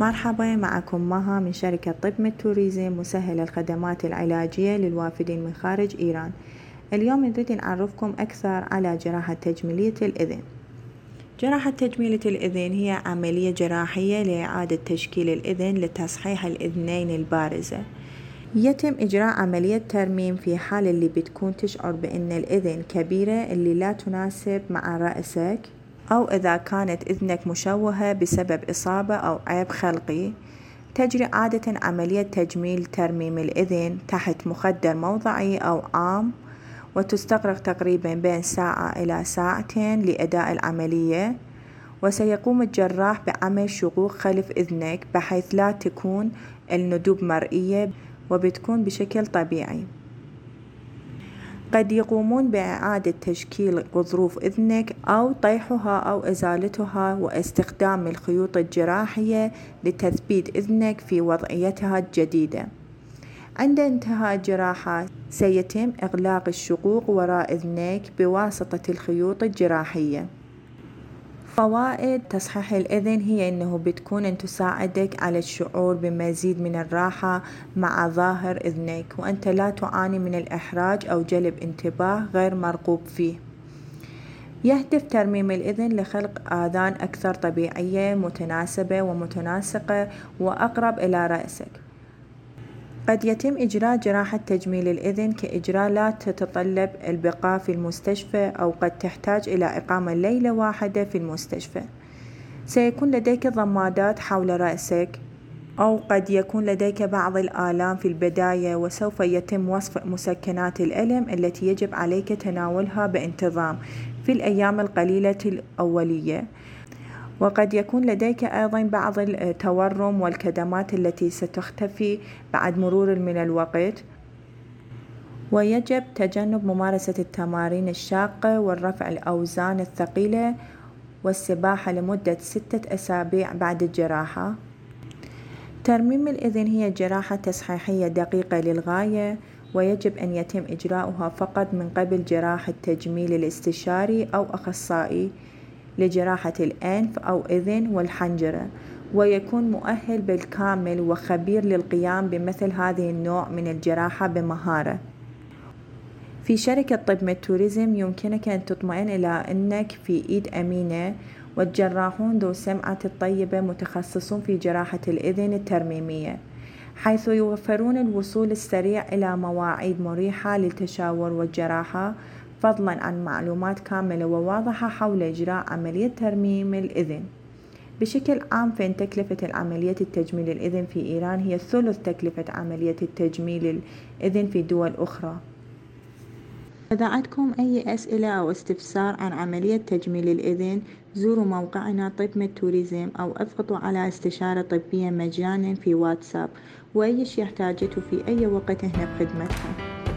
مرحبا معكم مها من شركة طب ميد توريزم مسهل الخدمات العلاجية للوافدين من خارج إيران. اليوم نريد نعرفكم أكثر على جراحة تجميلية الإذن. جراحة تجميلة الإذن هي عملية جراحية لإعادة تشكيل الإذن لتصحيح الإذنين البارزة. يتم إجراء عملية ترميم في حال اللي بتكون تشعر بأن الإذن كبيرة اللي لا تناسب مع رأسك. أو إذا كانت إذنك مشوهة بسبب إصابة أو عيب خلقي تجري عادة عملية تجميل ترميم الإذن تحت مخدر موضعي أو عام وتستغرق تقريبا بين ساعة إلى ساعتين لأداء العملية وسيقوم الجراح بعمل شقوق خلف إذنك بحيث لا تكون الندوب مرئية وبتكون بشكل طبيعي. قد يقومون بإعادة تشكيل غضروف إذنك أو طيحها أو إزالتها واستخدام الخيوط الجراحية لتثبيت إذنك في وضعيتها الجديدة. عند انتهاء الجراحة سيتم إغلاق الشقوق وراء إذنيك بواسطة الخيوط الجراحية. فوائد تصحيح الإذن هي أنه بتكون أن تساعدك على الشعور بمزيد من الراحة مع ظاهر إذنيك وأنت لا تعاني من الإحراج أو جلب انتباه غير مرغوب فيه. يهدف ترميم الإذن لخلق آذان أكثر طبيعية متناسبة ومتناسقة وأقرب إلى رأسك. قد يتم إجراء جراحة تجميل الإذن كإجراء لا تتطلب البقاء في المستشفى أو قد تحتاج إلى إقامة ليلة واحدة في المستشفى. سيكون لديك ضمادات حول رأسك أو قد يكون لديك بعض الآلام في البداية وسوف يتم وصف مسكنات الألم التي يجب عليك تناولها بانتظام في الأيام القليلة الأولية. وقد يكون لديك أيضا بعض التورم والكدمات التي ستختفي بعد مرور من الوقت. ويجب تجنب ممارسة التمارين الشاقة والرفع الأوزان الثقيلة والسباحة لمدة ستة أسابيع بعد الجراحة. ترميم الإذن هي جراحة تصحيحية دقيقة للغاية ويجب أن يتم إجراؤها فقط من قبل جراح التجميل الاستشاري أو أخصائي. لجراحة الأنف أو إذن والحنجرة ويكون مؤهل بالكامل وخبير للقيام بمثل هذه النوع من الجراحة بمهارة. في شركة طب ميد يمكنك أن تطمئن إلى أنك في إيد أمينة والجراحون ذو السمعة الطيبة متخصصون في جراحة الإذن الترميمية حيث يوفرون الوصول السريع إلى مواعيد مريحة للتشاور والجراحة فضلا عن معلومات كاملة وواضحة حول إجراء عملية ترميم الإذن. بشكل عام فإن تكلفة العملية التجميل الإذن في إيران هي ثلث تكلفة عملية التجميل الإذن في دول أخرى. إذا عندكم أي أسئلة أو استفسار عن عملية تجميل الإذن؟ زوروا موقعنا طب توريزم أو أضغطوا على استشارة طبية مجانا في واتساب. وأي شيء احتاجته في أي وقت إحنا بخدمتكم